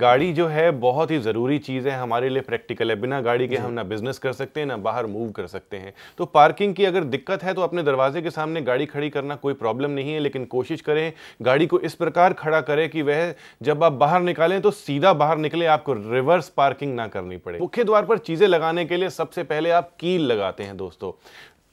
गाड़ी जो है बहुत ही ज़रूरी चीज़ है हमारे लिए प्रैक्टिकल है। बिना गाड़ी के हम ना बिज़नेस कर सकते हैं ना बाहर मूव कर सकते हैं। तो पार्किंग की अगर दिक्कत है तो अपने दरवाजे के सामने गाड़ी खड़ी करना कोई प्रॉब्लम नहीं है लेकिन कोशिश करें गाड़ी को इस प्रकार खड़ा करें कि वह जब आप बाहर निकालें तो सीधा बाहर निकले आपको रिवर्स पार्किंग ना करनी पड़े। मुख्य द्वार पर चीज़ें लगाने के लिए सबसे पहले आप कील लगाते हैं दोस्तों।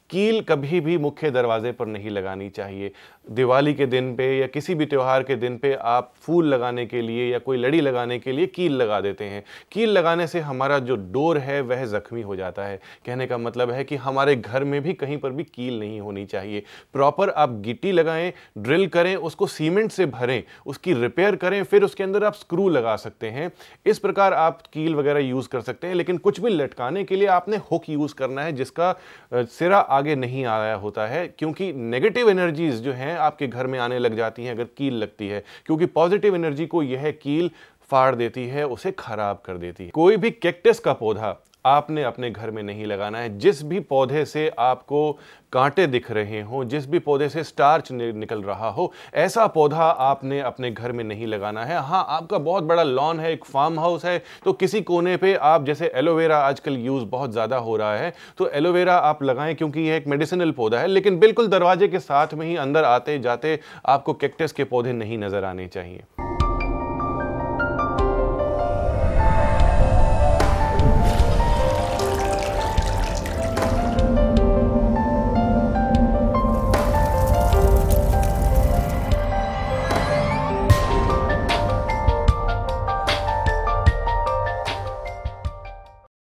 कील कभी भी मुख्य दरवाजे पर नहीं लगानी चाहिए। दिवाली के दिन पे या किसी भी त्यौहार के दिन पे आप फूल लगाने के लिए या कोई लड़ी लगाने के लिए कील लगा देते हैं। कील लगाने से हमारा जो डोर है, वह ज़ख्मी हो जाता है। कहने का मतलब है कि हमारे घर में भी कहीं पर भी कील नहीं होनी चाहिए। प्रॉपर आप गिट्टी लगाएँ, ड्रिल करें, उसको सीमेंट से भरें, उसकी रिपेयर करें, फिर उसके अंदर आप स्क्रू लगा सकते हैं। इस प्रकार आप कील वगैरह यूज़ कर सकते हैं, लेकिन कुछ भी लटकाने के लिए आपने हुक यूज़ करना है, जिसका सिरा आगे नहीं आया होता है, क्योंकि नेगेटिव एनर्जीज जो हैं आपके घर में आने लग जाती हैं अगर कील लगती है, क्योंकि पॉजिटिव एनर्जी को यह कील फाड़ देती है, उसे खराब कर देती है। कोई भी कैक्टस का पौधा आपने अपने घर में नहीं लगाना है। जिस भी पौधे से आपको कांटे दिख रहे हों, जिस भी पौधे से स्टार्च निकल रहा हो, ऐसा पौधा आपने अपने घर में नहीं लगाना है। हाँ आपका बहुत बड़ा लॉन है, एक फार्म हाउस है तो किसी कोने पे आप, जैसे एलोवेरा आजकल यूज़ बहुत ज़्यादा हो रहा है तो एलोवेरा आप लगाएँ क्योंकि यह एक मेडिसिनल पौधा है, लेकिन बिल्कुल दरवाजे के साथ में ही अंदर आते जाते आपको कैक्टस के पौधे नहीं नज़र आने चाहिए।